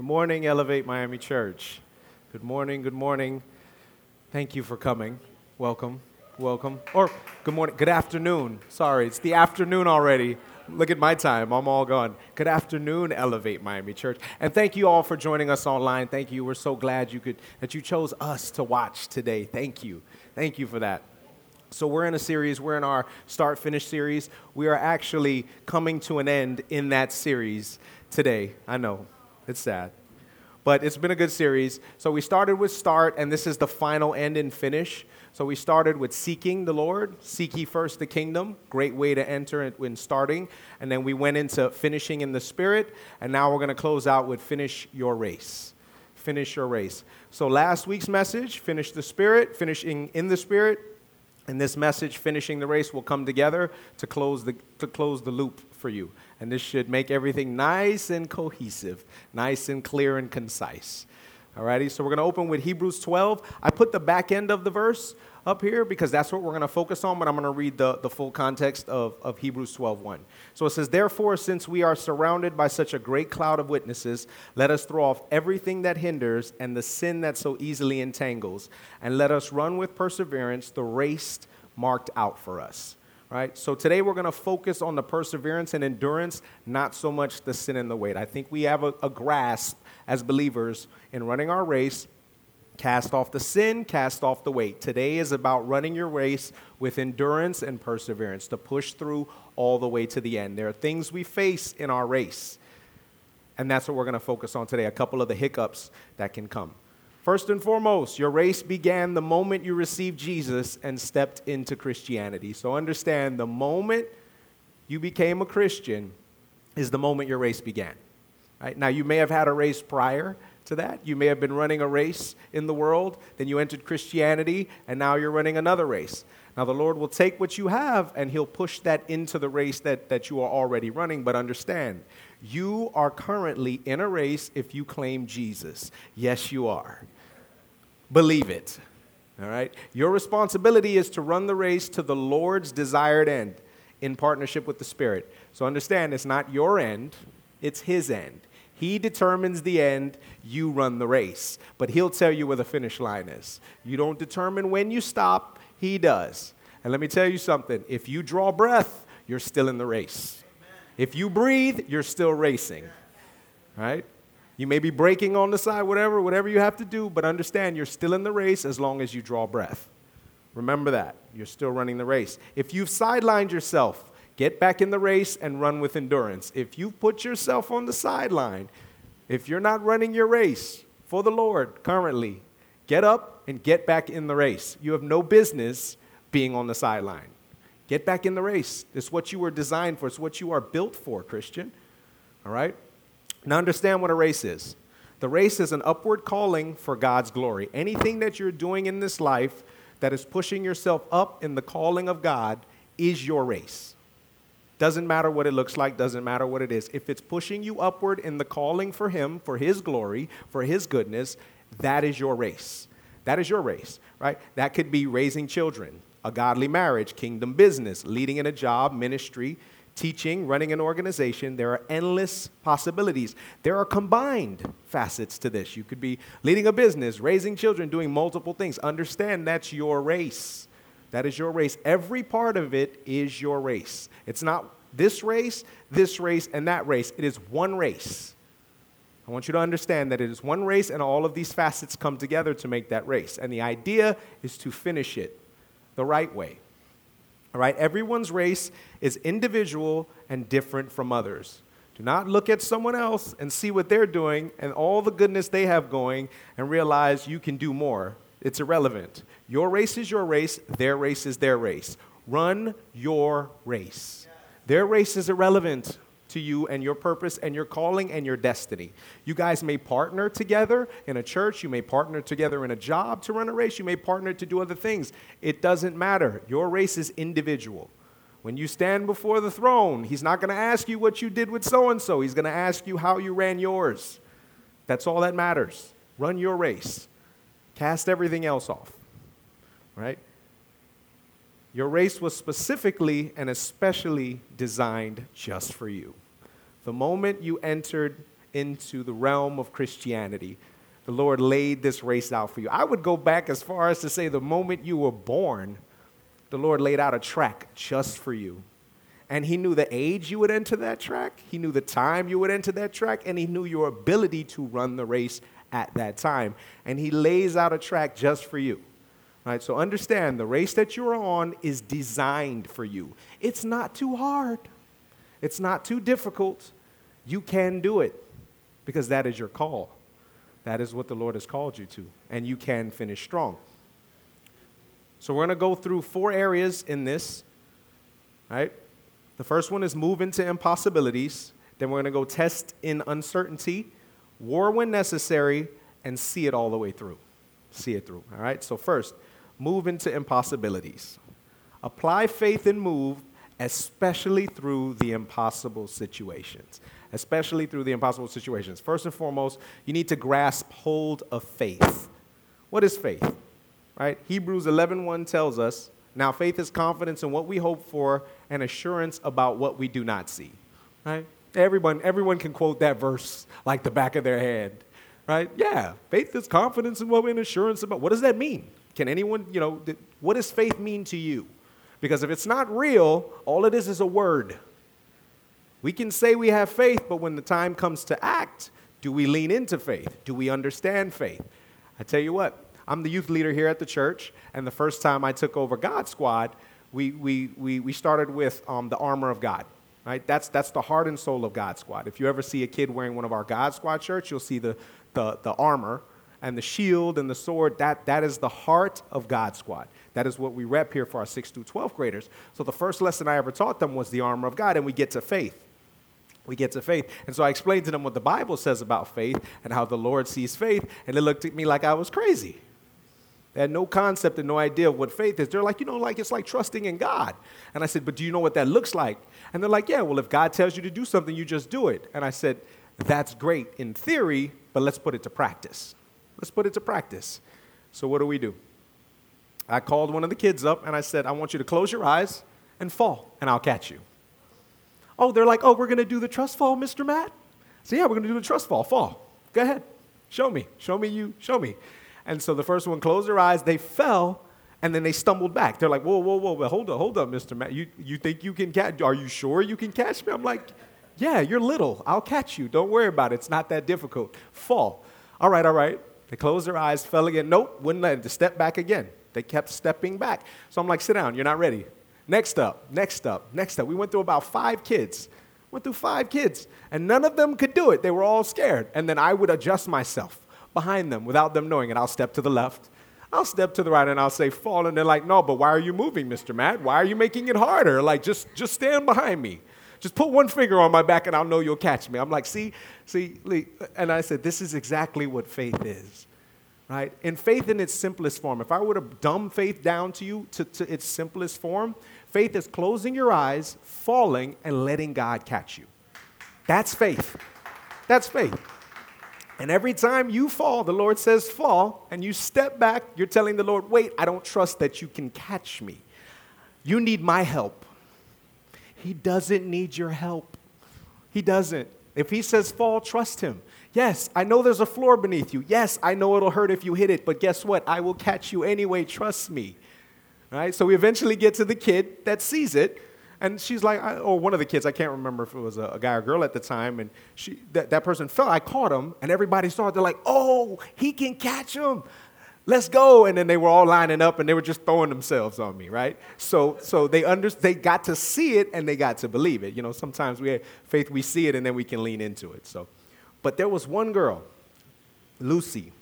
Good morning, Elevate Miami Church. Good morning, good morning. Thank you for coming. Welcome, welcome. Or good morning, good afternoon. Sorry, it's the afternoon already. Look at my time, I'm all gone. Good afternoon, Elevate Miami Church. And thank you all for joining us online. Thank you. We're so glad you could that you chose us to watch today. Thank you. Thank you for that. So, we're in a series, we're in our start finish series. We are actually coming to an end in that series today. I know, it's sad. But it's been a good series. So, we started with start, and this is the final end and finish. So, we started with seeking the Lord, seek ye first the kingdom, great way to enter it when starting. And then we went into finishing in the spirit, and now we're going to close out with finish your race. Finish your race. So, last week's message, finish the spirit, finishing in the spirit and this message, finishing the race, will come together to close the, to close the loop for you. And this should make everything nice and cohesive, nice and clear and concise. Alrighty, so we're going to open with Hebrews 12. I put the back end of the verse up here because that's what we're going to focus on, but I'm going to read the, the full context of, of Hebrews 12 1. So it says, Therefore, since we are surrounded by such a great cloud of witnesses, let us throw off everything that hinders and the sin that so easily entangles, and let us run with perseverance the race marked out for us. Right? So today we're going to focus on the perseverance and endurance, not so much the sin and the weight. I think we have a, a grasp as believers in running our race Cast off the sin, cast off the weight. Today is about running your race with endurance and perseverance to push through all the way to the end. There are things we face in our race, and that's what we're going to focus on today a couple of the hiccups that can come. First and foremost, your race began the moment you received Jesus and stepped into Christianity. So understand the moment you became a Christian is the moment your race began. Right? Now, you may have had a race prior to that. You may have been running a race in the world, then you entered Christianity, and now you're running another race. Now, the Lord will take what you have and He'll push that into the race that, that you are already running. But understand, you are currently in a race if you claim Jesus. Yes, you are. Believe it. All right? Your responsibility is to run the race to the Lord's desired end in partnership with the Spirit. So understand, it's not your end, it's His end. He determines the end, you run the race. But He'll tell you where the finish line is. You don't determine when you stop, He does. And let me tell you something if you draw breath, you're still in the race. If you breathe, you're still racing. Right? You may be braking on the side, whatever, whatever you have to do, but understand you're still in the race as long as you draw breath. Remember that. You're still running the race. If you've sidelined yourself, Get back in the race and run with endurance. If you've put yourself on the sideline, if you're not running your race for the Lord currently, get up and get back in the race. You have no business being on the sideline. Get back in the race. It's what you were designed for, it's what you are built for, Christian. All right? Now, understand what a race is. The race is an upward calling for God's glory. Anything that you're doing in this life that is pushing yourself up in the calling of God is your race. Doesn't matter what it looks like, doesn't matter what it is. If it's pushing you upward in the calling for Him, for His glory, for His goodness, that is your race. That is your race, right? That could be raising children, a godly marriage, kingdom business, leading in a job, ministry, teaching, running an organization. There are endless possibilities. There are combined facets to this. You could be leading a business, raising children, doing multiple things. Understand that's your race. That is your race. Every part of it is your race. It's not this race, this race, and that race. It is one race. I want you to understand that it is one race, and all of these facets come together to make that race. And the idea is to finish it the right way. All right? Everyone's race is individual and different from others. Do not look at someone else and see what they're doing and all the goodness they have going and realize you can do more. It's irrelevant. Your race is your race, their race is their race. Run your race. Their race is irrelevant to you and your purpose and your calling and your destiny. You guys may partner together in a church, you may partner together in a job to run a race, you may partner to do other things. It doesn't matter. Your race is individual. When you stand before the throne, he's not going to ask you what you did with so and so. He's going to ask you how you ran yours. That's all that matters. Run your race. Cast everything else off right? Your race was specifically and especially designed just for you. The moment you entered into the realm of Christianity, the Lord laid this race out for you. I would go back as far as to say the moment you were born, the Lord laid out a track just for you. And He knew the age you would enter that track, He knew the time you would enter that track, and He knew your ability to run the race at that time. And He lays out a track just for you. Right? So understand the race that you're on is designed for you. It's not too hard. It's not too difficult. You can do it because that is your call. That is what the Lord has called you to, and you can finish strong. So we're going to go through four areas in this. Right? The first one is move into impossibilities. Then we're going to go test in uncertainty, war when necessary, and see it all the way through. See it through. All right? So, first, move into impossibilities. Apply faith and move, especially through the impossible situations. Especially through the impossible situations. First and foremost, you need to grasp hold of faith. What is faith? Right? Hebrews 11:1 tells us, "Now faith is confidence in what we hope for and assurance about what we do not see." Right? Everyone everyone can quote that verse like the back of their head. Right? Yeah, faith is confidence in what we and assurance about. What does that mean? Can anyone, you know, what does faith mean to you? Because if it's not real, all it is is a word. We can say we have faith, but when the time comes to act, do we lean into faith? Do we understand faith? I tell you what, I'm the youth leader here at the church, and the first time I took over God Squad, we, we, we, we started with um, the armor of God. Right? That's, that's the heart and soul of God Squad. If you ever see a kid wearing one of our God Squad shirts, you'll see the, the, the armor and the shield and the sword, that, that is the heart of God Squad. That is what we rep here for our 6 through 12 graders. So the first lesson I ever taught them was the armor of God, and we get to faith. We get to faith. And so I explained to them what the Bible says about faith and how the Lord sees faith, and they looked at me like I was crazy. They had no concept and no idea of what faith is. They're like, you know, like it's like trusting in God. And I said, but do you know what that looks like? And they're like, yeah, well, if God tells you to do something, you just do it. And I said, that's great in theory, but let's put it to practice. Let's put it to practice. So, what do we do? I called one of the kids up and I said, I want you to close your eyes and fall, and I'll catch you. Oh, they're like, oh, we're going to do the trust fall, Mr. Matt? So, yeah, we're going to do the trust fall. Fall. Go ahead. Show me. Show me you. Show me. And so the first one closed their eyes, they fell, and then they stumbled back. They're like, whoa, whoa, whoa, whoa hold up, hold up, Mr. Matt. You, you think you can catch, are you sure you can catch me? I'm like, yeah, you're little. I'll catch you. Don't worry about it. It's not that difficult. Fall. All right, all right. They closed their eyes, fell again. Nope, wouldn't let them. Step back again. They kept stepping back. So I'm like, sit down, you're not ready. Next up, next up, next up. We went through about five kids. Went through five kids, and none of them could do it. They were all scared. And then I would adjust myself behind them without them knowing it. I'll step to the left, I'll step to the right, and I'll say, fall. And they're like, no, but why are you moving, Mr. Matt? Why are you making it harder? Like, just, just stand behind me. Just put one finger on my back and I'll know you'll catch me. I'm like, see, see, and I said, this is exactly what faith is right? In faith in its simplest form, if I were to dumb faith down to you to, to its simplest form, faith is closing your eyes, falling, and letting God catch you. That's faith. That's faith. And every time you fall, the Lord says, fall, and you step back, you're telling the Lord, wait, I don't trust that you can catch me. You need my help. He doesn't need your help. He doesn't. If He says fall, trust Him. Yes, I know there's a floor beneath you. Yes, I know it'll hurt if you hit it, but guess what? I will catch you anyway. Trust me. Right? So we eventually get to the kid that sees it, and she's like, or one of the kids, I can't remember if it was a, guy or girl at the time, and she, that, that person fell. I caught him, and everybody saw it. They're like, oh, he can catch him. Let's go. And then they were all lining up and they were just throwing themselves on me, right? So, so they, under, they got to see it and they got to believe it. You know, sometimes we have faith, we see it, and then we can lean into it. So, but there was one girl, Lucy.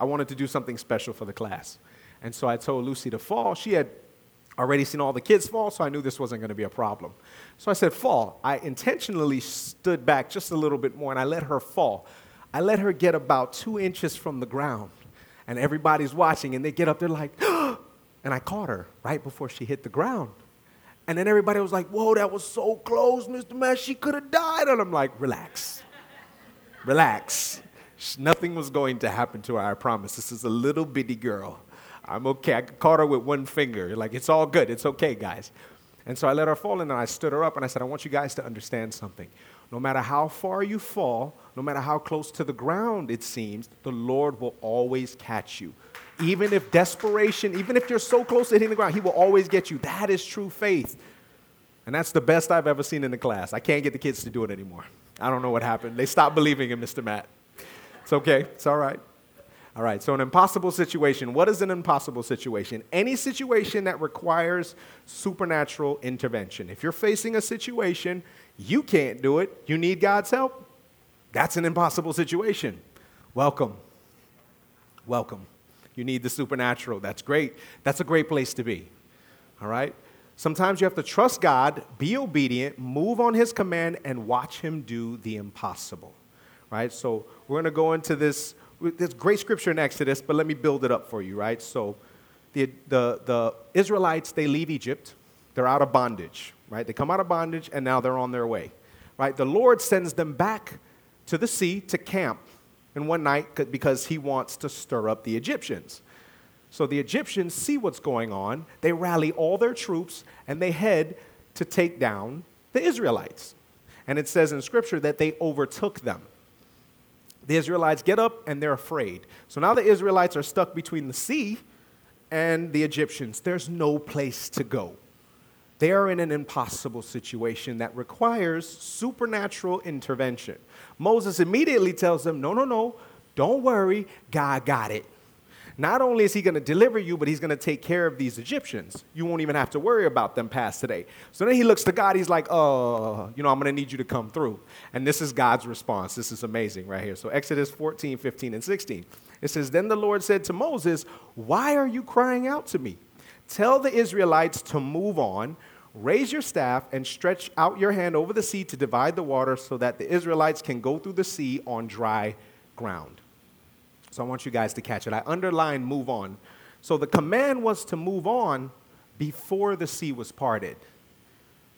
I wanted to do something special for the class. And so I told Lucy to fall. She had already seen all the kids fall, so I knew this wasn't going to be a problem. So I said, Fall. I intentionally stood back just a little bit more and I let her fall. I let her get about two inches from the ground. And everybody's watching, and they get up, they're like, and I caught her right before she hit the ground. And then everybody was like, Whoa, that was so close, Mr. Man. She could have died. And I'm like, Relax relax. Nothing was going to happen to her, I promise. This is a little bitty girl. I'm okay. I caught her with one finger. Like, it's all good. It's okay, guys. And so I let her fall, and then I stood her up, and I said, I want you guys to understand something. No matter how far you fall, no matter how close to the ground it seems, the Lord will always catch you. Even if desperation, even if you're so close to hitting the ground, He will always get you. That is true faith. And that's the best I've ever seen in the class. I can't get the kids to do it anymore. I don't know what happened. They stopped believing in Mr. Matt. It's okay, it's all right. All right, so an impossible situation. What is an impossible situation? Any situation that requires supernatural intervention. If you're facing a situation, you can't do it, you need God's help, that's an impossible situation. Welcome. Welcome. You need the supernatural. That's great. That's a great place to be. All right? Sometimes you have to trust God, be obedient, move on His command, and watch Him do the impossible. Right? So we're going to go into this there's great scripture in Exodus, but let me build it up for you, right? So the, the, the Israelites, they leave Egypt. They're out of bondage, right? They come out of bondage and now they're on their way, right? The Lord sends them back to the sea to camp in one night because he wants to stir up the Egyptians. So the Egyptians see what's going on. They rally all their troops and they head to take down the Israelites. And it says in scripture that they overtook them. The Israelites get up and they're afraid. So now the Israelites are stuck between the sea and the Egyptians. There's no place to go. They are in an impossible situation that requires supernatural intervention. Moses immediately tells them, No, no, no, don't worry, God got it. Not only is he going to deliver you, but he's going to take care of these Egyptians. You won't even have to worry about them past today. So then he looks to God. He's like, oh, you know, I'm going to need you to come through. And this is God's response. This is amazing right here. So Exodus 14, 15, and 16. It says, Then the Lord said to Moses, Why are you crying out to me? Tell the Israelites to move on. Raise your staff and stretch out your hand over the sea to divide the water so that the Israelites can go through the sea on dry ground. So I want you guys to catch it. I underline move on. So the command was to move on before the sea was parted.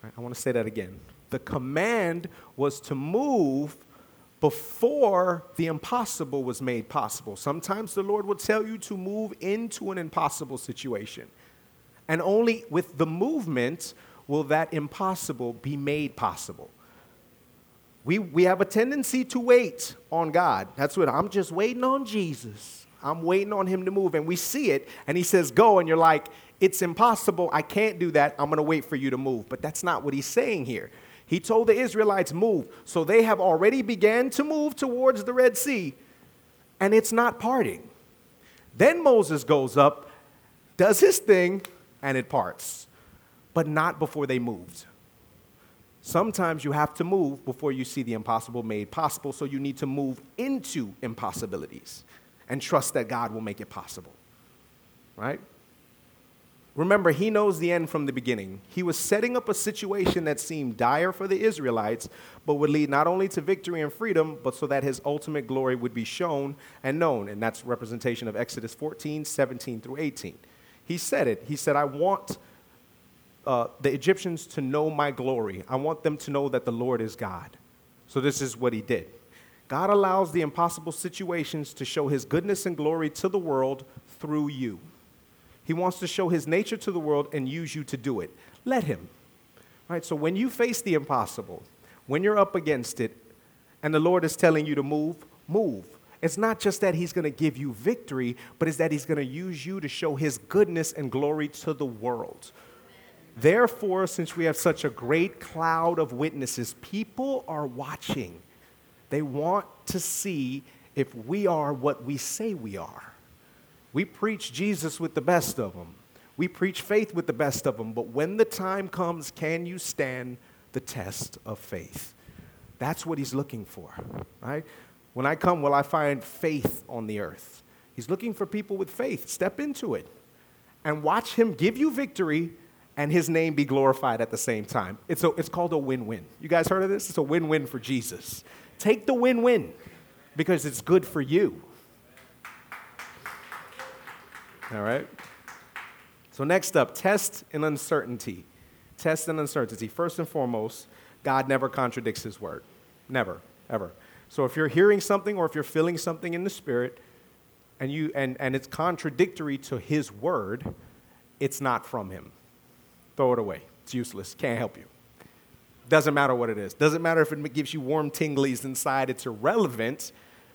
I want to say that again. The command was to move before the impossible was made possible. Sometimes the Lord will tell you to move into an impossible situation. And only with the movement will that impossible be made possible. We, we have a tendency to wait on God. That's what I'm just waiting on Jesus. I'm waiting on him to move. And we see it, and he says, Go. And you're like, It's impossible. I can't do that. I'm going to wait for you to move. But that's not what he's saying here. He told the Israelites, Move. So they have already began to move towards the Red Sea, and it's not parting. Then Moses goes up, does his thing, and it parts, but not before they moved. Sometimes you have to move before you see the impossible made possible, so you need to move into impossibilities and trust that God will make it possible. Right? Remember, he knows the end from the beginning. He was setting up a situation that seemed dire for the Israelites, but would lead not only to victory and freedom, but so that his ultimate glory would be shown and known. And that's representation of Exodus 14, 17 through 18. He said it. He said, I want uh, the Egyptians to know my glory. I want them to know that the Lord is God. So, this is what he did. God allows the impossible situations to show his goodness and glory to the world through you. He wants to show his nature to the world and use you to do it. Let him. Right? So, when you face the impossible, when you're up against it, and the Lord is telling you to move, move. It's not just that He's going to give you victory, but it's that He's going to use you to show His goodness and glory to the world. Therefore, since we have such a great cloud of witnesses, people are watching. They want to see if we are what we say we are. We preach Jesus with the best of them. We preach faith with the best of them. But when the time comes, can you stand the test of faith? That's what he's looking for, right? When I come, will I find faith on the earth? He's looking for people with faith. Step into it and watch him give you victory and his name be glorified at the same time. It's, a, it's called a win win. You guys heard of this? It's a win win for Jesus. Take the win win because it's good for you. All right? So, next up, test and uncertainty. Test and uncertainty. First and foremost, God never contradicts his word. Never, ever. So, if you're hearing something or if you're feeling something in the spirit and, you, and, and it's contradictory to his word, it's not from him. Throw it away. It's useless. Can't help you. Doesn't matter what it is. Doesn't matter if it gives you warm tinglies inside, it's irrelevant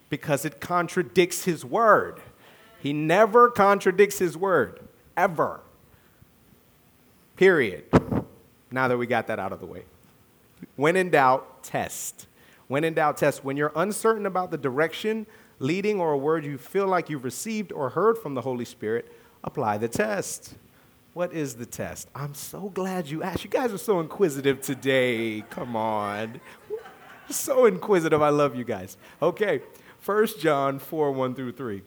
because it contradicts his word. He never contradicts his word, ever. Period. Now that we got that out of the way. When in doubt, test. When in doubt, test. When you're uncertain about the direction, leading, or a word you feel like you've received or heard from the Holy Spirit, apply the test. What is the test? I'm so glad you asked. You guys are so inquisitive today. Come on. So inquisitive. I love you guys. Okay, 1 John 4 1 through 3.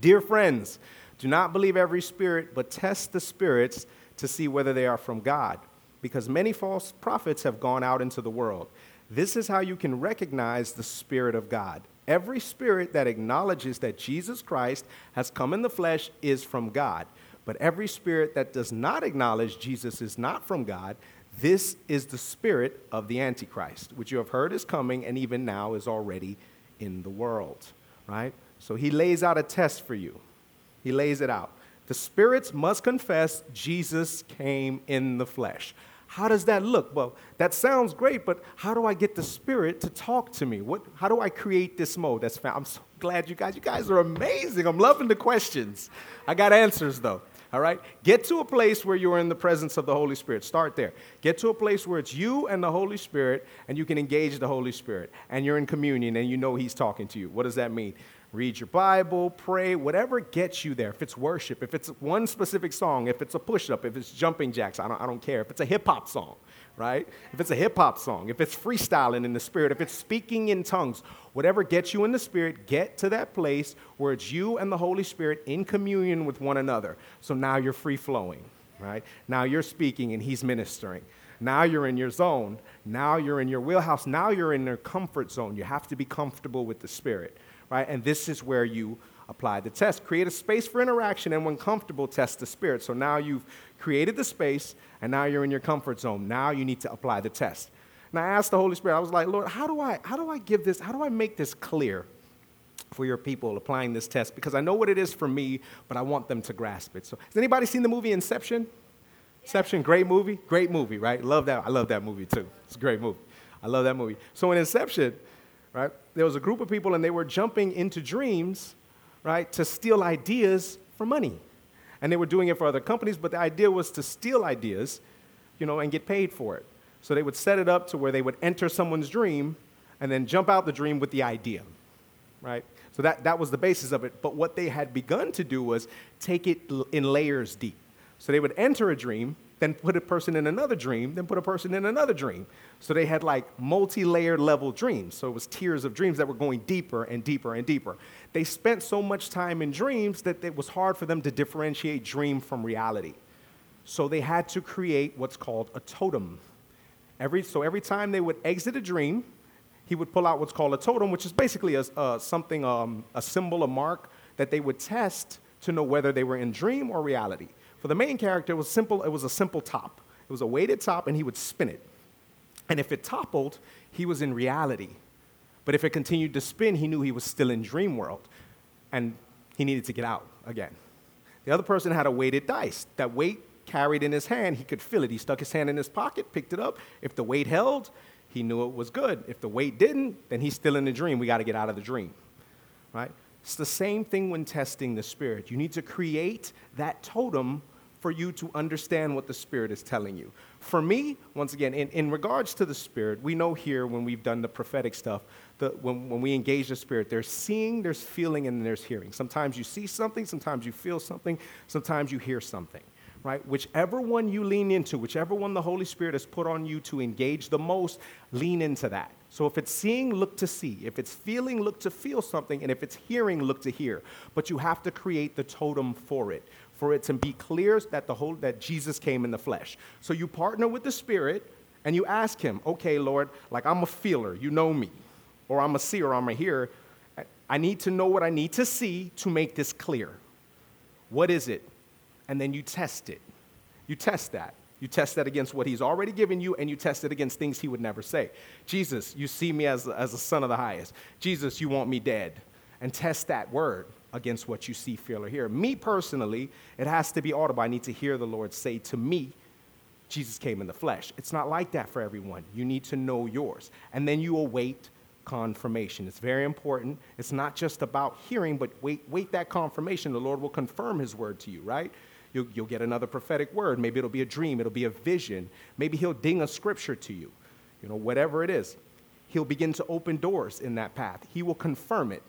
Dear friends, do not believe every spirit, but test the spirits to see whether they are from God, because many false prophets have gone out into the world. This is how you can recognize the Spirit of God. Every spirit that acknowledges that Jesus Christ has come in the flesh is from God. But every spirit that does not acknowledge Jesus is not from God, this is the spirit of the Antichrist, which you have heard is coming and even now is already in the world, right? So he lays out a test for you. He lays it out. The spirits must confess Jesus came in the flesh. How does that look? Well, that sounds great, but how do I get the spirit to talk to me? What, how do I create this mode? That's I'm so glad you guys, you guys are amazing. I'm loving the questions. I got answers though. All right? Get to a place where you're in the presence of the Holy Spirit. Start there. Get to a place where it's you and the Holy Spirit, and you can engage the Holy Spirit, and you're in communion, and you know He's talking to you. What does that mean? Read your Bible, pray, whatever gets you there. If it's worship, if it's one specific song, if it's a push up, if it's jumping jacks, I don't, I don't care. If it's a hip hop song, right? If it's a hip hop song, if it's freestyling in the spirit, if it's speaking in tongues, whatever gets you in the spirit, get to that place where it's you and the Holy Spirit in communion with one another. So now you're free flowing, right? Now you're speaking and He's ministering. Now you're in your zone. Now you're in your wheelhouse. Now you're in your comfort zone. You have to be comfortable with the Spirit, right? And this is where you apply the test. Create a space for interaction, and when comfortable, test the Spirit. So now you've created the space, and now you're in your comfort zone. Now you need to apply the test. And I asked the Holy Spirit, I was like, Lord, how do I, how do I give this, how do I make this clear for your people applying this test? Because I know what it is for me, but I want them to grasp it. So, has anybody seen the movie Inception? Inception, great movie, great movie, right? Love that. I love that movie too. It's a great movie. I love that movie. So in Inception, right, there was a group of people and they were jumping into dreams, right, to steal ideas for money and they were doing it for other companies, but the idea was to steal ideas, you know, and get paid for it. So they would set it up to where they would enter someone's dream and then jump out the dream with the idea, right? So that, that was the basis of it. But what they had begun to do was take it in layers deep. So they would enter a dream, then put a person in another dream, then put a person in another dream. So they had like multi layered level dreams. So it was tiers of dreams that were going deeper and deeper and deeper. They spent so much time in dreams that it was hard for them to differentiate dream from reality. So they had to create what's called a totem. Every, so every time they would exit a dream, he would pull out what's called a totem, which is basically a, something, um, a symbol, a mark that they would test to know whether they were in dream or reality. For the main character, it was simple. It was a simple top. It was a weighted top, and he would spin it. And if it toppled, he was in reality. But if it continued to spin, he knew he was still in dream world, and he needed to get out again. The other person had a weighted dice. That weight carried in his hand, he could feel it. He stuck his hand in his pocket, picked it up. If the weight held, he knew it was good. If the weight didn't, then he's still in the dream. We got to get out of the dream, right? It's the same thing when testing the spirit. You need to create that totem for you to understand what the Spirit is telling you. For me, once again, in, in regards to the Spirit, we know here when we've done the prophetic stuff, the, when, when we engage the Spirit, there's seeing, there's feeling, and there's hearing. Sometimes you see something, sometimes you feel something, sometimes you hear something right? Whichever one you lean into, whichever one the Holy Spirit has put on you to engage the most, lean into that. So if it's seeing, look to see. If it's feeling, look to feel something. And if it's hearing, look to hear. But you have to create the totem for it for it to be clear that the whole that Jesus came in the flesh. So you partner with the Spirit and you ask him, okay, Lord, like I'm a feeler, you know me, or I'm a seer, I'm a hearer. I need to know what I need to see to make this clear. What is it? And then you test it. You test that. You test that against what he's already given you, and you test it against things he would never say. Jesus, you see me as, as a son of the highest. Jesus, you want me dead. And test that word against what you see, feel, or hear. Me personally, it has to be audible. I need to hear the Lord say to me, Jesus came in the flesh. It's not like that for everyone. You need to know yours. And then you await confirmation. It's very important. It's not just about hearing, but wait, wait that confirmation. The Lord will confirm his word to you, right? You'll, you'll get another prophetic word. Maybe it'll be a dream, it'll be a vision. Maybe he'll ding a scripture to you. You know, whatever it is. He'll begin to open doors in that path. He will confirm it.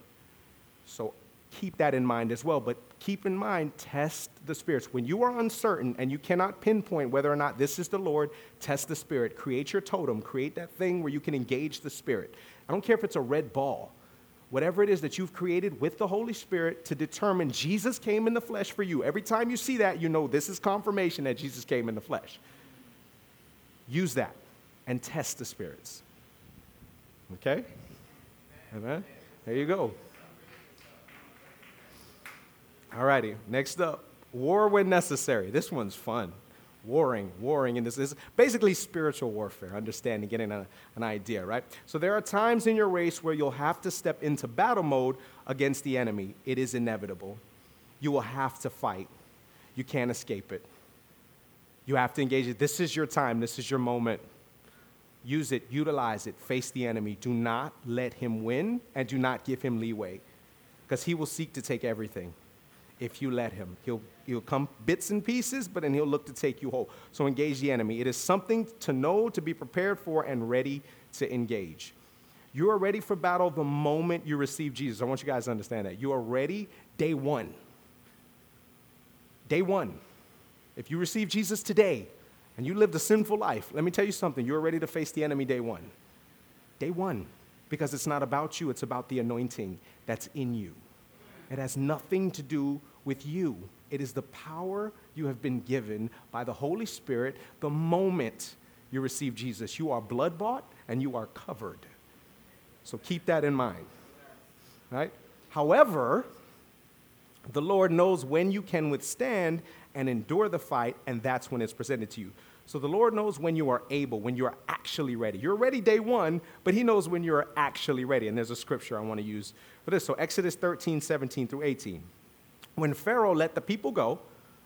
So keep that in mind as well. But keep in mind, test the spirits. When you are uncertain and you cannot pinpoint whether or not this is the Lord, test the spirit. Create your totem. Create that thing where you can engage the spirit. I don't care if it's a red ball. Whatever it is that you've created with the Holy Spirit to determine Jesus came in the flesh for you. Every time you see that, you know this is confirmation that Jesus came in the flesh. Use that and test the spirits. Okay? Amen? There you go. All righty, next up, war when necessary. This one's fun. Warring, warring, and this is basically spiritual warfare, understanding, getting a, an idea, right? So there are times in your race where you'll have to step into battle mode against the enemy. It is inevitable. You will have to fight. You can't escape it. You have to engage it. This is your time, this is your moment. Use it, utilize it, face the enemy. Do not let him win, and do not give him leeway, because he will seek to take everything if you let him. He'll, he'll come bits and pieces, but then he'll look to take you whole. So engage the enemy. It is something to know, to be prepared for, and ready to engage. You are ready for battle the moment you receive Jesus. I want you guys to understand that. You are ready day one. Day one. If you receive Jesus today and you lived a sinful life, let me tell you something. You're ready to face the enemy day one. Day one. Because it's not about you, it's about the anointing that's in you. It has nothing to do with you. It is the power you have been given by the Holy Spirit the moment you receive Jesus. You are blood bought and you are covered. So keep that in mind. Right? However, the Lord knows when you can withstand and endure the fight, and that's when it's presented to you. So the Lord knows when you are able, when you are actually ready. You're ready day one, but He knows when you're actually ready. And there's a scripture I want to use for this. So Exodus 13, 17 through 18. When Pharaoh let the people go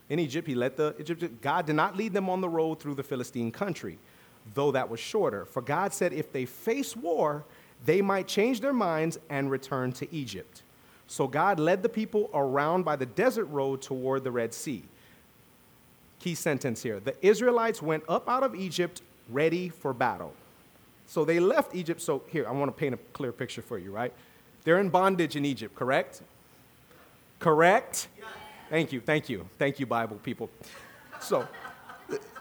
in Egypt, he let the Egyptians, God did not lead them on the road through the Philistine country, though that was shorter. For God said if they face war, they might change their minds and return to Egypt. So God led the people around by the desert road toward the Red Sea key sentence here. The Israelites went up out of Egypt ready for battle. So they left Egypt. So here, I want to paint a clear picture for you, right? They're in bondage in Egypt, correct? Correct? Thank you, thank you, thank you, Bible people. So,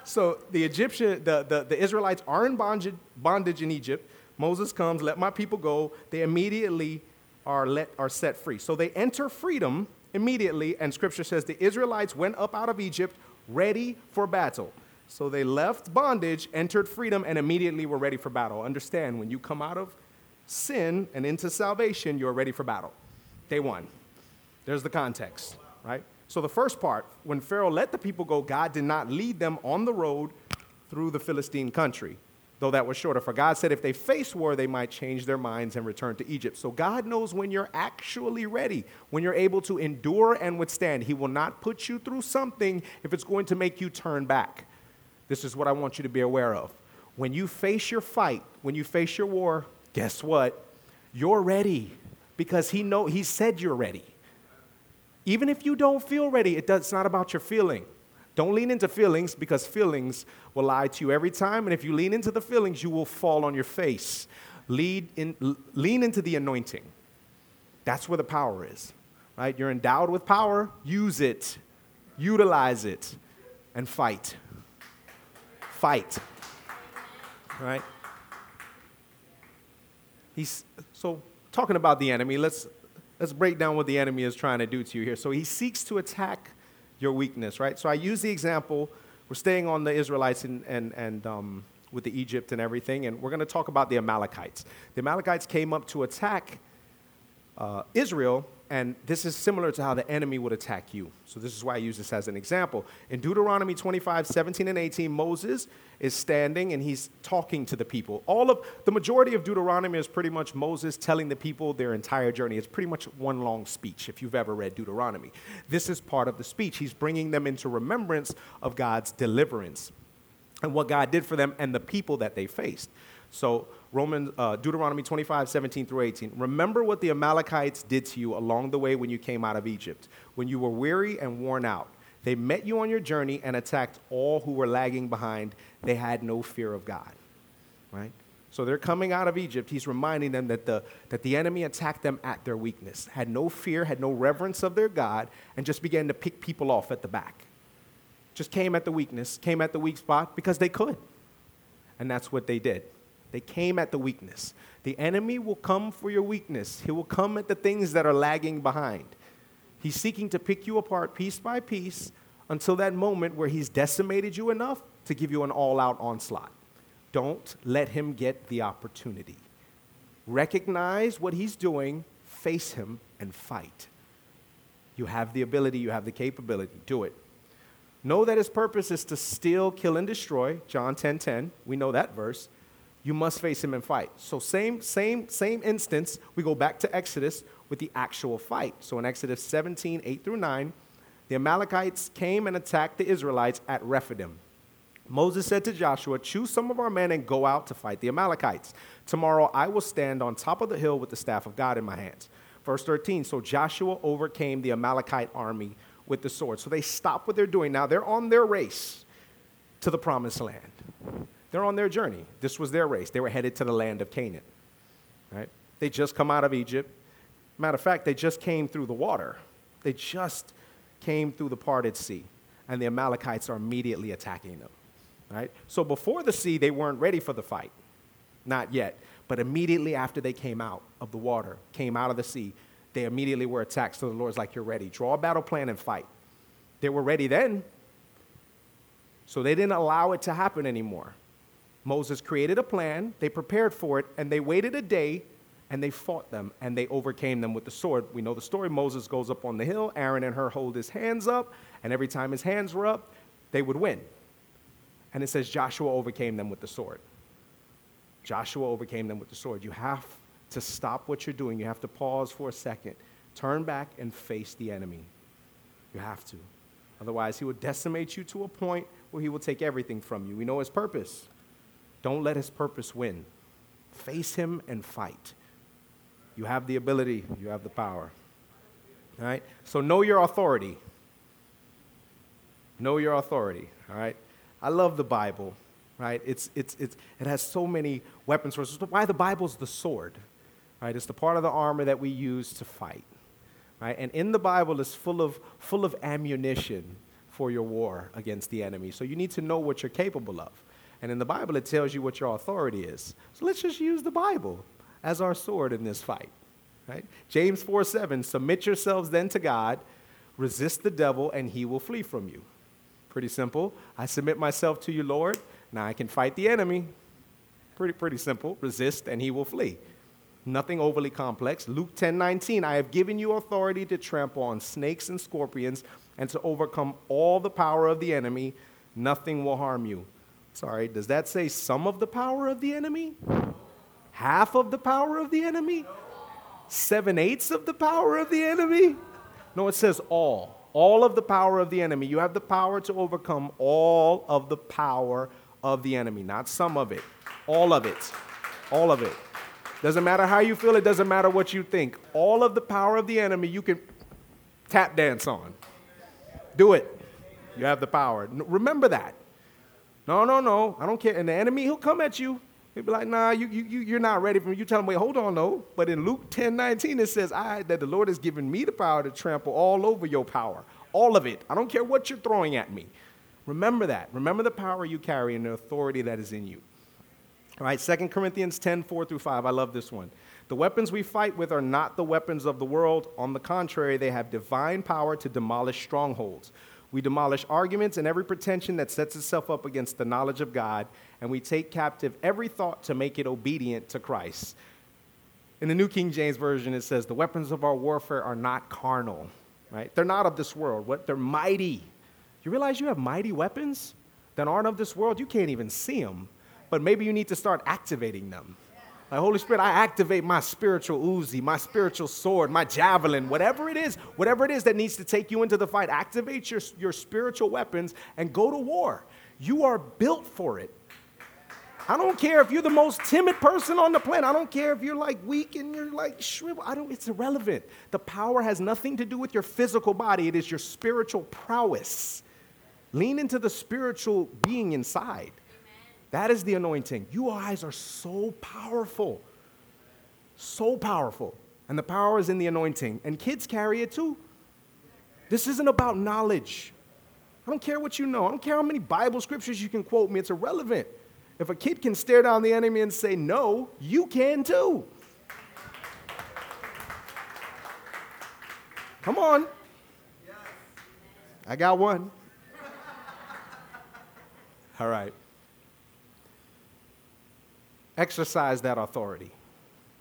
so the Egyptian, the, the, the Israelites are in bondage, bondage in Egypt. Moses comes, let my people go. They immediately are, let, are set free. So they enter freedom immediately, and scripture says the Israelites went up out of Egypt ready for battle. So they left bondage, entered freedom, and immediately were ready for battle. Understand, when you come out of sin and into salvation, you're ready for battle. Day one. There's the context, right? So the first part, when Pharaoh let the people go, God did not lead them on the road through the Philistine country though that was shorter. For God said if they face war, they might change their minds and return to Egypt. So God knows when you're actually ready, when you're able to endure and withstand. He will not put you through something if it's going to make you turn back. This is what I want you to be aware of. When you face your fight, when you face your war, guess what? You're ready because he know he said you're ready. Even if you don't feel ready, it does, it's not about your feeling. Don't lean into feelings because feelings will lie to you every time. And if you lean into the feelings, you will fall on your face. Lead in, lean into the anointing. That's where the power is, right? You're endowed with power, use it, utilize it, and fight. Fight, right? He's so talking about the enemy. Let's let's break down what the enemy is trying to do to you here. So he seeks to attack your weakness, right? So I use the example, we're staying on the Israelites and, and, and um, with the Egypt and everything, and we're going to talk about the Amalekites. The Amalekites came up to attack uh, Israel and this is similar to how the enemy would attack you. So, this is why I use this as an example. In Deuteronomy 25, 17, and 18, Moses is standing and he's talking to the people. All of the majority of Deuteronomy is pretty much Moses telling the people their entire journey. It's pretty much one long speech if you've ever read Deuteronomy. This is part of the speech. He's bringing them into remembrance of God's deliverance. and what God did for them and the people that they faced. So, uh, Deuteronomy 25, 17 through 18. Remember what the Amalekites did to you along the way when you came out of Egypt, when you were weary and worn out. They met you on your journey and attacked all who were lagging behind. They had no fear of God. Right? So they're coming out of Egypt. He's reminding them that the, that the enemy attacked them at their weakness, had no fear, had no reverence of their God, and just began to pick people off at the back. Just came at the weakness, came at the weak spot because they could. And that's what they did. They came at the weakness. The enemy will come for your weakness, he will come at the things that are lagging behind. He's seeking to pick you apart piece by piece until that moment where he's decimated you enough to give you an all out onslaught. Don't let him get the opportunity. Recognize what he's doing, face him, and fight. You have the ability, you have the capability. Do it. Know that his purpose is to steal, kill, and destroy. John 10 10. We know that verse. You must face him and fight. So, same, same, same instance, we go back to Exodus with the actual fight. So, in Exodus 17 8 through 9, the Amalekites came and attacked the Israelites at Rephidim. Moses said to Joshua, Choose some of our men and go out to fight the Amalekites. Tomorrow I will stand on top of the hill with the staff of God in my hands. Verse 13 So Joshua overcame the Amalekite army with the sword. So they stop what they're doing. Now they're on their race to the promised land. They're on their journey. This was their race. They were headed to the land of Canaan. Right? They just come out of Egypt. Matter of fact, they just came through the water. They just came through the parted sea. And the Amalekites are immediately attacking them. Right? So before the sea, they weren't ready for the fight. Not yet. But immediately after they came out of the water, came out of the sea, they immediately were attacked. So the Lord's like, You're ready. Draw a battle plan and fight. They were ready then. So they didn't allow it to happen anymore. Moses created a plan, they prepared for it, and they waited a day and they fought them and they overcame them with the sword. We know the story. Moses goes up on the hill, Aaron and Hur hold his hands up, and every time his hands were up, they would win. And it says Joshua overcame them with the sword. Joshua overcame them with the sword. You have to stop what you're doing. You have to pause for a second, turn back, and face the enemy. You have to. Otherwise, he will decimate you to a point where he will take everything from you. We know his purpose. Don't let his purpose win. Face him and fight. You have the ability, you have the power. All right? So know your authority. Know your authority. All right? I love the Bible, right? It's, it's, it's, it has so many weapons for us. Why the Bible's the sword, right? It's the part of the armor that we use to fight, right? And in the Bible is full of, full of ammunition for your war against the enemy. So you need to know what you're capable of. And in the Bible, it tells you what your authority is. So let's just use the Bible as our sword in this fight, right? James 4 7, submit yourselves then to God, resist the devil, and he will flee from you. Pretty simple. I submit myself to you, Lord. Now I can fight the enemy. Pretty, pretty simple. Resist and he will flee. Nothing overly complex. Luke 10 19, I have given you authority to trample on snakes and scorpions and to overcome all the power of the enemy. Nothing will harm you. Sorry, does that say some of the power of the enemy? Half of the power of the enemy? Seven eighths of the power of the enemy? No, it says all all of the power of the enemy. You have the power to overcome all of the power of the enemy, not some of it, all of it. All of it. Doesn't matter how you feel, it doesn't matter what you think. All of the power of the enemy you can tap dance on. Do it. You have the power. Remember that. No, no, no. I don't care. And the enemy, he'll come at you. He'll be like, nah, you, you, you're not ready for me. You tell him, wait, hold on, no. But in Luke 10 19, it says, I, that the Lord has given me the power to trample all over your power. All of it. I don't care what you're throwing at me. Remember that. Remember the power you carry and the authority that is in you. All right, 2 Corinthians 10 4 through 5. I love this one. The weapons we fight with are not the weapons of the world. On the contrary, they have divine power to demolish strongholds. We demolish arguments and every pretension that sets itself up against the knowledge of God, and we take captive every thought to make it obedient to Christ. In the New King James Version, it says, The weapons of our warfare are not carnal, right? They're not of this world. What? They're mighty. You realize you have mighty weapons that aren't of this world? You can't even see them, but maybe you need to start activating them. Like, Holy Spirit, I activate my spiritual Uzi, my spiritual sword, my javelin, whatever it is, whatever it is that needs to take you into the fight. Activate your, your spiritual weapons and go to war. You are built for it. I don't care if you're the most timid person on the planet. I don't care if you're like weak and you're like shriveled. I don't, it's irrelevant. The power has nothing to do with your physical body, it is your spiritual prowess. Lean into the spiritual being inside. That is the anointing. You guys are so powerful. So powerful. And the power is in the anointing. And kids carry it too. This isn't about knowledge. I don't care what you know. I don't care how many Bible scriptures you can quote me. It's irrelevant. If a kid can stare down the enemy and say no, you can too. Come on. I got one. All right. Exercise that authority.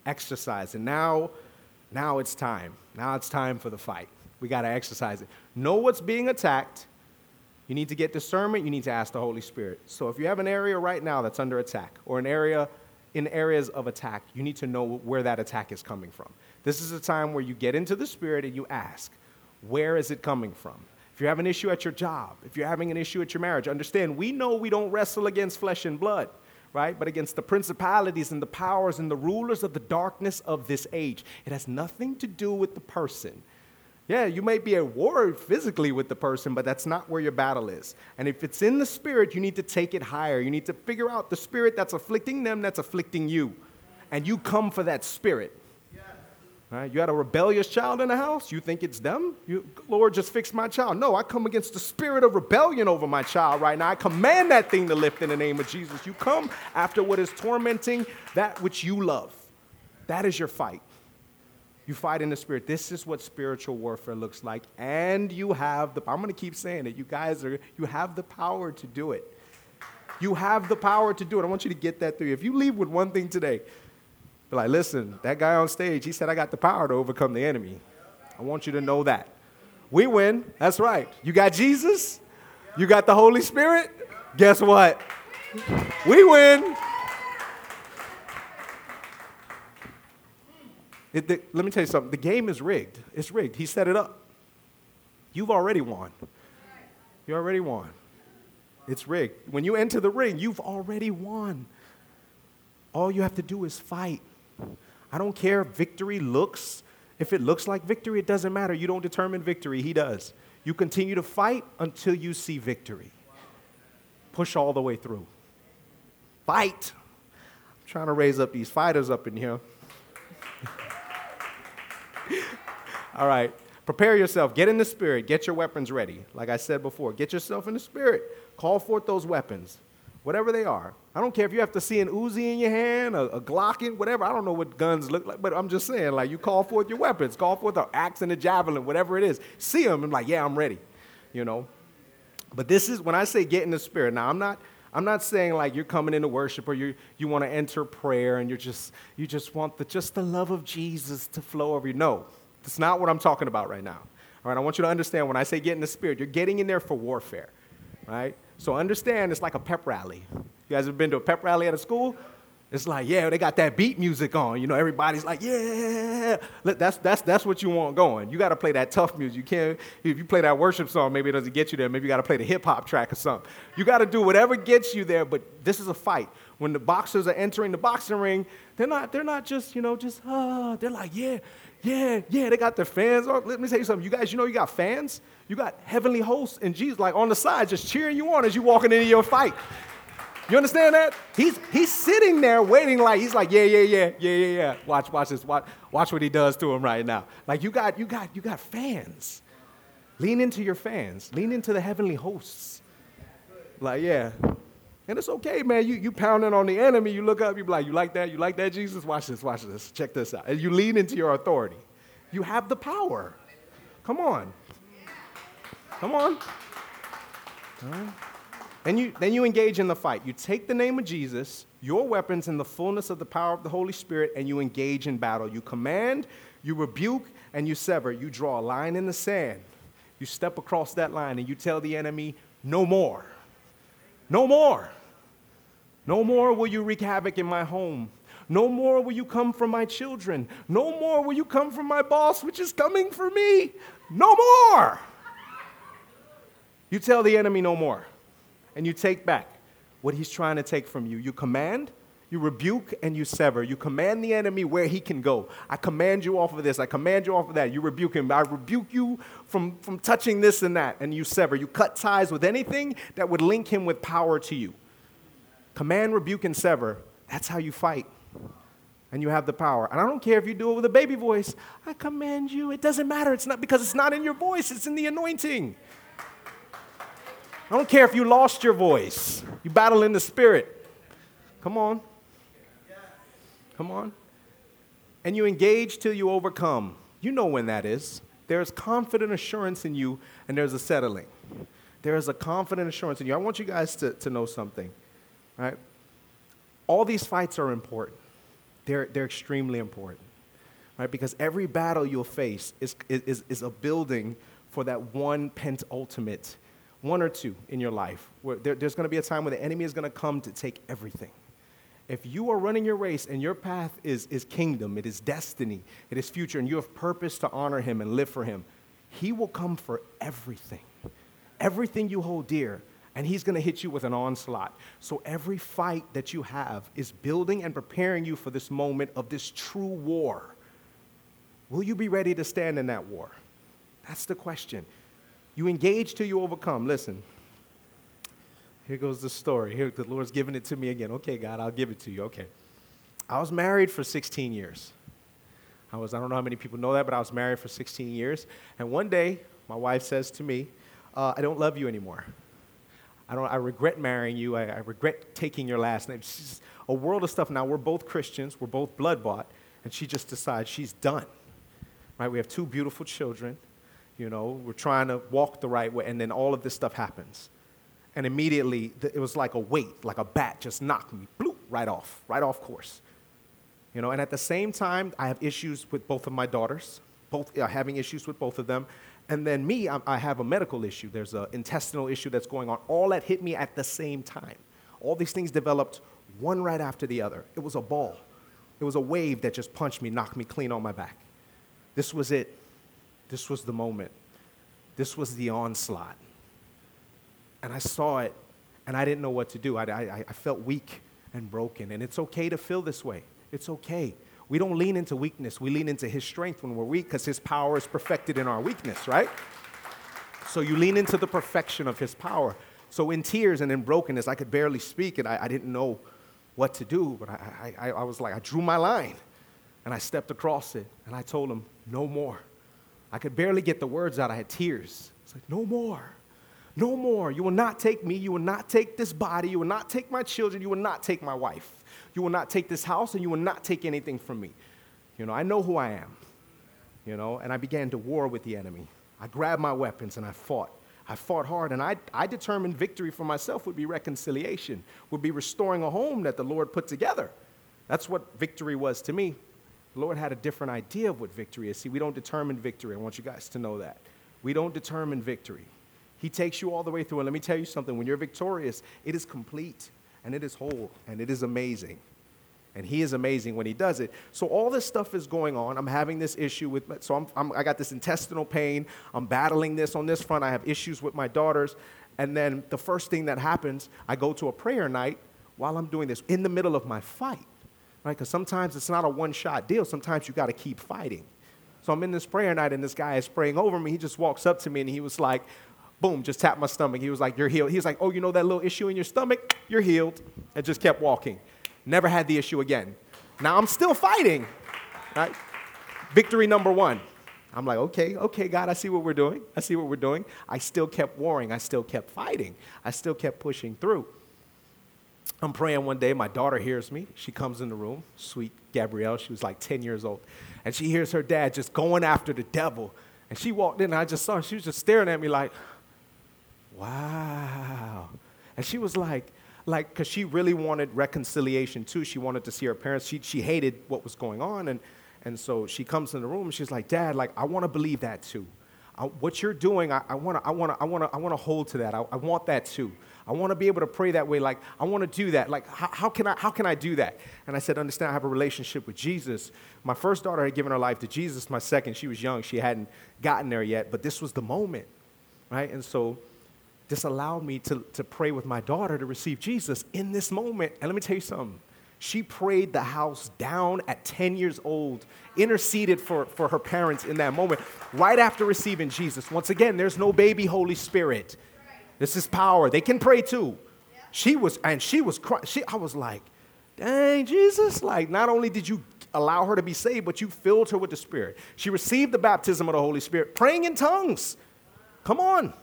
Exercise. And now, now it's time. Now it's time for the fight. We got to exercise it. Know what's being attacked. You need to get discernment. You need to ask the Holy Spirit. So if you have an area right now that's under attack or an area in areas of attack, you need to know where that attack is coming from. This is a time where you get into the Spirit and you ask, where is it coming from? If you have an issue at your job, if you're having an issue at your marriage, understand we know we don't wrestle against flesh and blood, right? But against the principalities and the powers and the rulers of the darkness of this age. It has nothing to do with the person. Yeah, you may be at war physically with the person, but that's not where your battle is. And if it's in the spirit, you need to take it higher. You need to figure out the spirit that's afflicting them, that's afflicting you. And you come for that spirit. Right? You had a rebellious child in the house. You think it's them? You, Lord, just fix my child. No, I come against the spirit of rebellion over my child right now. I command that thing to lift in the name of Jesus. You come after what is tormenting that which you love. That is your fight. You fight in the spirit. This is what spiritual warfare looks like. And you have the I'm going to keep saying it. You guys are you have the power to do it. You have the power to do it. I want you to get that through. If you leave with one thing today, be like, listen, that guy on stage, he said, I got the power to overcome the enemy. I want you to know that. We win. That's right. You got Jesus, you got the Holy Spirit. Guess what? We win. It, the, let me tell you something. The game is rigged. It's rigged. He set it up. You've already won. You already won. It's rigged. When you enter the ring, you've already won. All you have to do is fight. I don't care if victory looks, if it looks like victory, it doesn't matter. You don't determine victory, He does. You continue to fight until you see victory. Push all the way through. Fight. I'm trying to raise up these fighters up in here. all right. Prepare yourself. Get in the spirit. Get your weapons ready. Like I said before, get yourself in the spirit. Call forth those weapons whatever they are. I don't care if you have to see an Uzi in your hand, a, a Glock in, whatever. I don't know what guns look like, but I'm just saying, like, you call forth your weapons, call forth the axe and the javelin, whatever it is. See them and like, yeah, I'm ready, you know. But this is when I say get in the spirit. Now, I'm not. I'm not saying like you're coming into worship or you, you want to enter prayer and you're just, you just want the, just the love of Jesus to flow over you. No, that's not what I'm talking about right now. All right, I want you to understand when I say get in the spirit, you're getting in there for warfare, right? So understand it's like a pep rally. You guys have been to a pep rally at a school? It's like, yeah, they got that beat music on. You know, everybody's like, yeah. That's, that's, that's what you want going. You got to play that tough music. You can't, if you play that worship song, maybe it doesn't get you there. Maybe you got to play the hip hop track or something. You got to do whatever gets you there, but this is a fight. When the boxers are entering the boxing ring, they're not, they're not just, you know, just, ah. They're like, yeah, yeah, yeah. They got their fans on. Let me tell you something. You guys, you know, you got fans? You got heavenly hosts and Jesus like on the side just cheering you on as you walking into your fight. You understand that? He's he's sitting there waiting like he's like, yeah, yeah, yeah, yeah, yeah, yeah. Watch, watch this. Watch, watch what he does to him right now. Like you got you got you got fans. Lean into your fans. Lean into the heavenly hosts. Like, yeah. And it's okay, man. You you pounding on the enemy, you look up, you be like, you like that? You like that, Jesus? Watch this, watch this. Check this out. And you lean into your authority. You have the power. Come on. Come on. And you, then you engage in the fight. You take the name of Jesus, your weapons, in the fullness of the power of the Holy Spirit, and you engage in battle. You command, you rebuke, and you sever. You draw a line in the sand. You step across that line and you tell the enemy, no more. No more. No more will you wreak havoc in my home. No more will you come from my children. No more will you come from my boss, which is coming for me. No more. You tell the enemy no more. and you take back what he's trying to take from you. You command, you rebuke, and you sever. You command the enemy where he can go. I command you off of this. I command you off of that. You rebuke him. I rebuke you from, from touching this and that, and you sever. You cut ties with anything that would link him with power to you. Command, rebuke, and sever. That's how you fight. And you have the power. And I don't care if you do it with a baby voice. I command you. It doesn't matter. It's not because it's not in your voice, it's in the anointing. I don't care if you lost your voice. You battle in the spirit. Come on. Come on. And you engage till you overcome. You know when that is. There's confident assurance in you, and there's a settling. There is a confident assurance in you. I want you guys to, to know something, right? All these fights are important. They're, they're extremely important, right? Because every battle you'll face is, is, is a building for that one ultimate, one or two in your life. Where there, there's going to be a time where the enemy is going to come to take everything. If you are running your race and your path is, is kingdom, it is destiny, it is future, and you have purpose to honor him and live for him, he will come for everything. Everything you hold dear, and he's going to hit you with an onslaught. So every fight that you have is building and preparing you for this moment of this true war. Will you be ready to stand in that war? That's the question. You engage till you overcome. Listen, here goes the story. Here, the Lord's giving it to me again. Okay, God, I'll give it to you. Okay. I was married for 16 years. I was, I don't know how many people know that, but I was married for 16 years. And one day, my wife says to me, uh, I don't love you anymore. I, don't, I regret marrying you. I, I regret taking your last name. She's a world of stuff. Now, we're both Christians. We're both blood bought. And she just decides she's done. Right? We have two beautiful children. You know, we're trying to walk the right way. And then all of this stuff happens. And immediately, it was like a weight, like a bat just knocked me bloop, right off, right off course. You know, and at the same time, I have issues with both of my daughters, both uh, having issues with both of them. And then me, I, I have a medical issue. There's an intestinal issue that's going on. All that hit me at the same time. All these things developed one right after the other. It was a ball. It was a wave that just punched me, knocked me clean on my back. This was it. This was the moment. This was the onslaught and I saw it, and I didn't know what to do. I, I, I felt weak and broken, and it's okay to feel this way. It's okay. We don't lean into weakness, we lean into His strength when we're weak because His power is perfected in our weakness, right? So you lean into the perfection of His power. So in tears and in brokenness, I could barely speak, and I, I didn't know what to do, but I, I, I was like, I drew my line, and I stepped across it, and I told Him, no more. I could barely get the words out. I had tears. It's like, no more. No more. You will not take me. You will not take this body. You will not take my children. You will not take my wife. You will not take this house, and you will not take anything from me. You know, I know who I am. You know, and I began to war with the enemy. I grabbed my weapons and I fought. I fought hard, and I, I determined victory for myself would be reconciliation, would be restoring a home that the Lord put together. That's what victory was to me. The Lord had a different idea of what victory is. See, we don't determine victory. I want you guys to know that. We don't determine victory. He takes you all the way through. And let me tell you something when you're victorious, it is complete and it is whole and it is amazing. And he is amazing when he does it. So all this stuff is going on. I'm having this issue with, so I'm, I'm, i got this intestinal pain. I'm battling this on this front. I have issues with my daughters. And then the first thing that happens, I go to a prayer night while I'm doing this in the middle of my fight, right? Because sometimes it's not a one shot deal. Sometimes you got to keep fighting. So I'm in this prayer night and this guy is praying over me. He just walks up to me and he was like, boom, just tapped my stomach. He was like, You're healed. He was like, Oh, you know that little issue in your stomach? You're healed. And just kept walking. Never had the issue again. Now I'm still fighting, right? Victory number one. I'm like, okay, okay, God, I see what we're doing. I see what we're doing. I still kept warring. I still kept fighting. I still kept pushing through. I'm praying one day. My daughter hears me. She comes in the room, sweet Gabrielle. She was like 10 years old. And she hears her dad just going after the devil. And she walked in, and I just saw her. She was just staring at me like, wow. And she was like, like, because she really wanted reconciliation too. She wanted to see her parents. She, she hated what was going on. And, and so she comes in the room and she's like, Dad, like, I want to believe that too. I, what you're doing, I want to I wanna, I wanna, I wanna hold to that. I, I want that too. I want to be able to pray that way. Like, I want to do that. Like, how, how, can I, how can I do that? And I said, understand, I have a relationship with Jesus. My first daughter had given her life to Jesus. My second, she was young. She hadn't gotten there yet. But this was the moment, right? And so this allowed me to, to pray with my daughter to receive Jesus in this moment. And let me tell you something. She prayed the house down at 10 years old, interceded for, for her parents in that moment, right after receiving Jesus. Once again, there's no baby Holy Spirit. This is power. They can pray too. She was, and she was crying. She, I was like, dang, Jesus. Like, not only did you allow her to be saved, but you filled her with the Spirit. She received the baptism of the Holy Spirit, praying in tongues. Come on.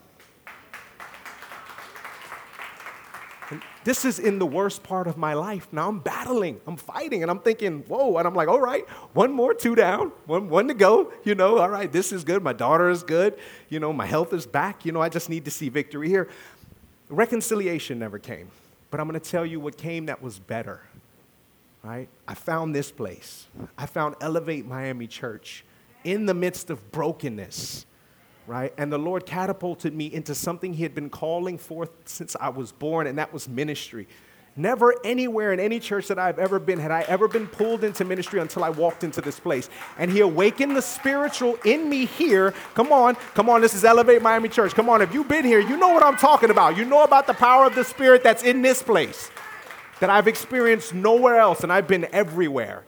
This is in the worst part of my life. Now I'm battling, I'm fighting, and I'm thinking, whoa. And I'm like, all right, one more, two down, one, one to go. You know, all right, this is good. My daughter is good. You know, my health is back. You know, I just need to see victory here. Reconciliation never came. But I'm going to tell you what came that was better. Right? I found this place. I found Elevate Miami Church in the midst of brokenness right? And the Lord catapulted me into something He had been calling forth since I was born, and that was ministry. Never anywhere in any church that I've ever been had I ever been pulled into ministry until I walked into this place. And He awakened the spiritual in me here. Come on, come on, this is Elevate Miami Church. Come on, if you've been here, you know what I'm talking about. You know about the power of the Spirit that's in this place that I've experienced nowhere else, and I've been everywhere.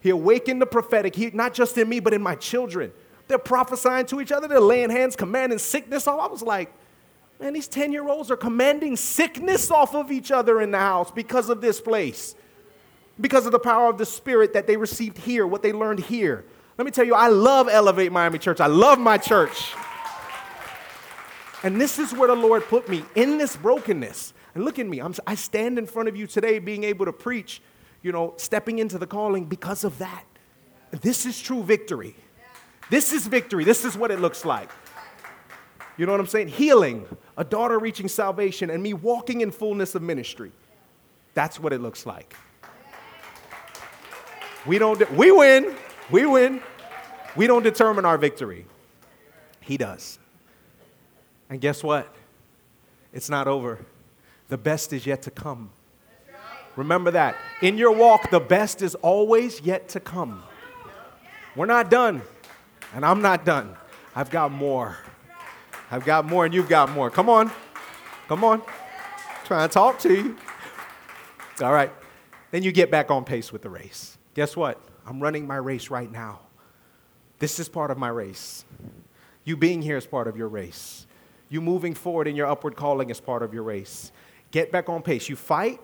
He awakened the prophetic, he, not just in me, but in my children. They're prophesying to each other. They're laying hands, commanding sickness off. I was like, man, these 10 year olds are commanding sickness off of each other in the house because of this place, because of the power of the Spirit that they received here, what they learned here. Let me tell you, I love Elevate Miami Church. I love my church. And this is where the Lord put me in this brokenness. And look at me, I'm, I stand in front of you today being able to preach, you know, stepping into the calling because of that. This is true victory. This is victory. This is what it looks like. You know what I'm saying? Healing, a daughter reaching salvation, and me walking in fullness of ministry. That's what it looks like. We don't, we win. We win. We don't determine our victory. He does. And guess what? It's not over. The best is yet to come. Remember that. In your walk, the best is always yet to come. We're not done. And I'm not done. I've got more. I've got more, and you've got more. Come on. Come on. Trying to talk to you. All right. Then you get back on pace with the race. Guess what? I'm running my race right now. This is part of my race. You being here is part of your race. You moving forward in your upward calling is part of your race. Get back on pace. You fight,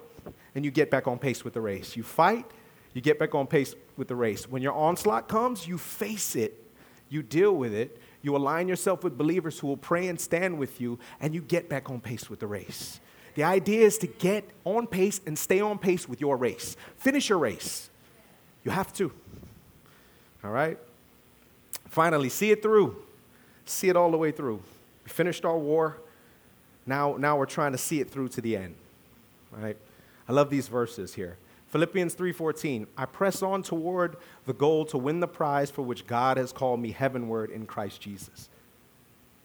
and you get back on pace with the race. You fight, you get back on pace with the race. When your onslaught comes, you face it you deal with it, you align yourself with believers who will pray and stand with you, and you get back on pace with the race. The idea is to get on pace and stay on pace with your race. Finish your race. You have to. All right? Finally, see it through. See it all the way through. We finished our war. Now, now we're trying to see it through to the end. All right? I love these verses here. Philippians 3:14, I press on toward the goal to win the prize for which God has called me heavenward in Christ Jesus.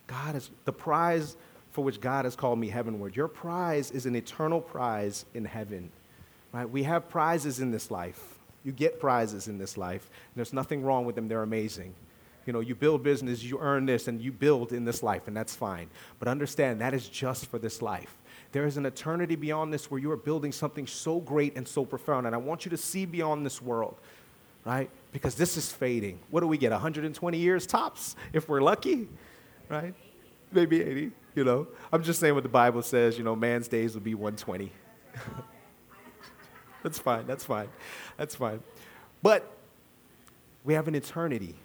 God is the prize for which God has called me heavenward. Your prize is an eternal prize in heaven. Right? We have prizes in this life. You get prizes in this life. there's nothing wrong with them. They're amazing. You know, you build business, you earn this, and you build in this life, and that's fine. But understand that is just for this life. There is an eternity beyond this where you are building something so great and so profound. And I want you to see beyond this world, right? Because this is fading. What do we get? 120 years tops if we're lucky, right? Maybe 80, you know. I'm just saying what the Bible says, you know, man's days will be 120. that's fine, that's fine, that's fine. But we have an eternity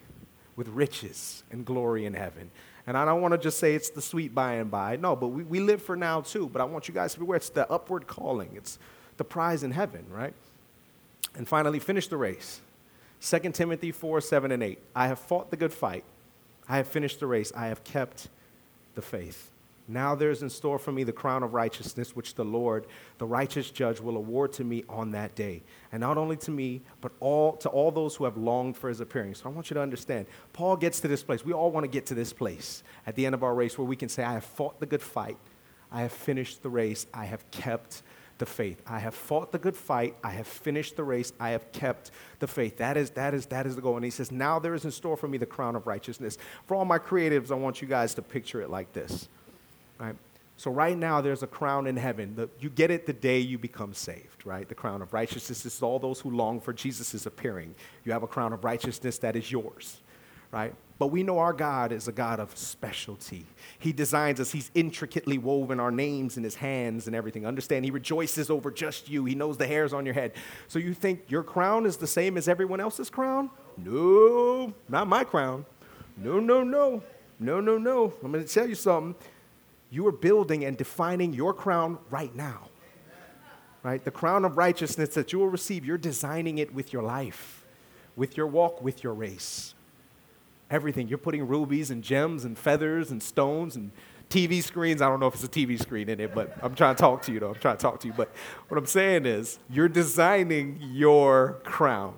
with riches and glory in heaven. And I don't want to just say it's the sweet by and by. No, but we, we live for now too. But I want you guys to be aware it's the upward calling, it's the prize in heaven, right? And finally, finish the race. 2 Timothy 4 7 and 8. I have fought the good fight. I have finished the race. I have kept the faith. Now there is in store for me the crown of righteousness, which the Lord, the righteous judge, will award to me on that day. And not only to me, but all to all those who have longed for his appearing. So I want you to understand, Paul gets to this place. We all want to get to this place at the end of our race where we can say, I have fought the good fight. I have finished the race. I have kept the faith. I have fought the good fight. I have finished the race. I have kept the faith. That is, that is, that is the goal. And he says, Now there is in store for me the crown of righteousness. For all my creatives, I want you guys to picture it like this. Right? So, right now, there's a crown in heaven. The, you get it the day you become saved, right? The crown of righteousness is all those who long for Jesus' appearing. You have a crown of righteousness that is yours, right? But we know our God is a God of specialty. He designs us, He's intricately woven our names in His hands and everything. Understand, He rejoices over just you, He knows the hairs on your head. So, you think your crown is the same as everyone else's crown? No, not my crown. No, no, no. No, no, no. I'm going to tell you something you are building and defining your crown right now. Right? The crown of righteousness that you will receive, you're designing it with your life, with your walk, with your race. Everything. You're putting rubies and gems and feathers and stones and TV screens. I don't know if it's a TV screen in it, but I'm trying to talk to you, though. I'm trying to talk to you. But what I'm saying is, you're designing your crown,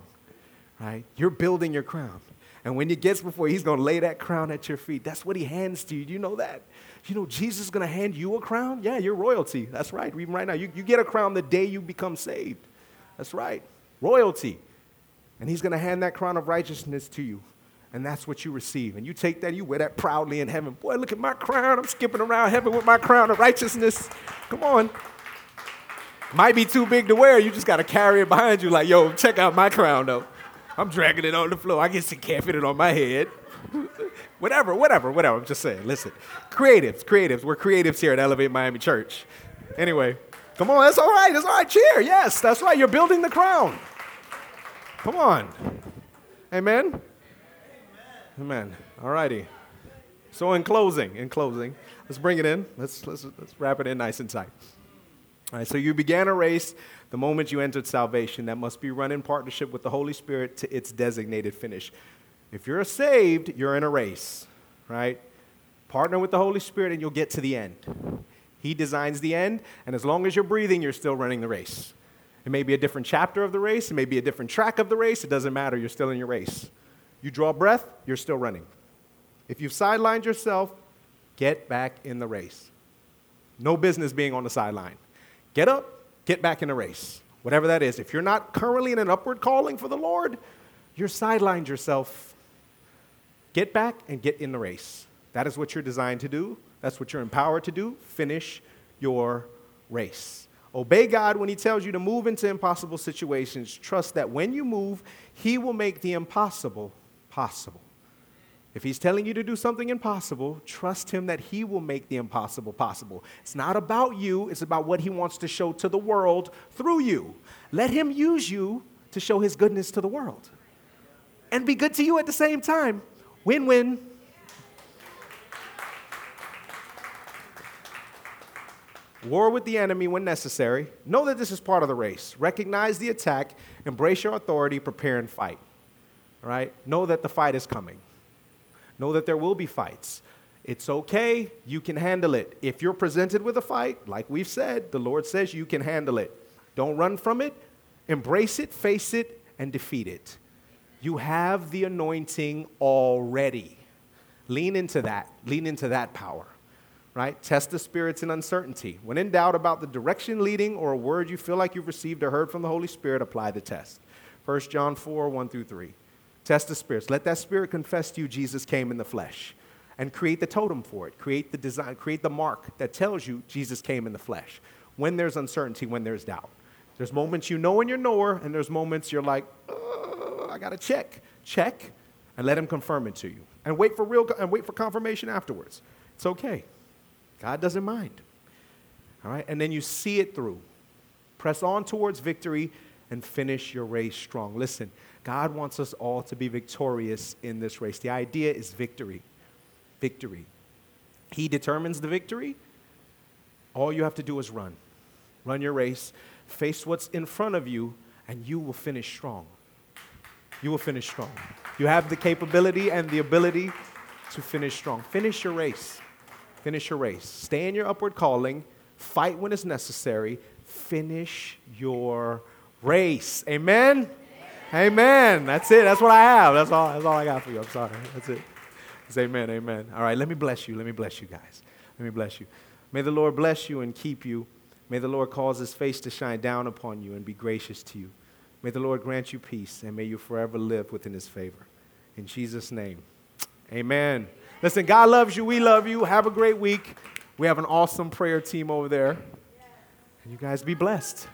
right? You're building your crown. And when he gets before, he's going to lay that crown at your feet. That's what he hands to you. Do you know that? You know, Jesus is going to hand you a crown? Yeah, you're royalty. That's right. Even right now, you, you get a crown the day you become saved. That's right. Royalty. And he's going to hand that crown of righteousness to you. And that's what you receive. And you take that, you wear that proudly in heaven. Boy, look at my crown. I'm skipping around heaven with my crown of righteousness. Come on. Might be too big to wear. You just got to carry it behind you, like, yo, check out my crown, though. I'm dragging it on the floor. I can't fit it on my head. whatever, whatever, whatever. I'm just saying. Listen, creatives, creatives. We're creatives here at Elevate Miami Church. Anyway, come on. That's all right. That's all right. Cheer. Yes, that's right. You're building the crown. Come on. Amen. Amen. All righty. So in closing, in closing, let's bring it in. Let's let's let's wrap it in nice and tight. All right. So you began a race the moment you entered salvation that must be run in partnership with the Holy Spirit to its designated finish. If you're saved, you're in a race, right? Partner with the Holy Spirit and you'll get to the end. He designs the end, and as long as you're breathing, you're still running the race. It may be a different chapter of the race, it may be a different track of the race, it doesn't matter, you're still in your race. You draw breath, you're still running. If you've sidelined yourself, get back in the race. No business being on the sideline. Get up, get back in the race, whatever that is. If you're not currently in an upward calling for the Lord, you're sidelined yourself. Get back and get in the race. That is what you're designed to do. That's what you're empowered to do. Finish your race. Obey God when He tells you to move into impossible situations. Trust that when you move, He will make the impossible possible. If he's telling you to do something impossible, trust him that he will make the impossible possible. It's not about you, it's about what he wants to show to the world through you. Let him use you to show his goodness to the world. And be good to you at the same time. Win win. War with the enemy when necessary. Know that this is part of the race. Recognize the attack, embrace your authority, prepare and fight. All right? Know that the fight is coming. Know that there will be fights. It's okay, you can handle it. If you're presented with a fight, like we've said, the Lord says you can handle it. Don't run from it, embrace it, face it, and defeat it. You have the anointing already. Lean into that, lean into that power, right? Test the spirits in uncertainty. When in doubt about the direction leading or a word you feel like you've received or heard from the Holy Spirit, apply the test. 1 John 4 1 through 3. Test the spirits. Let that spirit confess to you Jesus came in the flesh. And create the totem for it. Create the design, create the mark that tells you Jesus came in the flesh. When there's uncertainty, when there's doubt. There's moments you know in your knower, and there's moments you're like, I gotta check. Check and let him confirm it to you. And wait for real and wait for confirmation afterwards. It's okay. God doesn't mind. All right? And then you see it through. Press on towards victory and finish your race strong. Listen, God wants us all to be victorious in this race. The idea is victory. Victory. He determines the victory. All you have to do is run. Run your race, face what's in front of you, and you will finish strong. You will finish strong. You have the capability and the ability to finish strong. Finish your race. Finish your race. Stay in your upward calling. Fight when it's necessary. Finish your race. Amen. Amen. That's it. That's what I have. That's all, that's all I got for you. I'm sorry. That's it. It's amen. Amen. All right, let me bless you. Let me bless you guys. Let me bless you. May the Lord bless you and keep you. May the Lord cause his face to shine down upon you and be gracious to you. May the Lord grant you peace and may you forever live within his favor. In Jesus' name, amen. Listen, God loves you. We love you. Have a great week. We have an awesome prayer team over there. And you guys be blessed.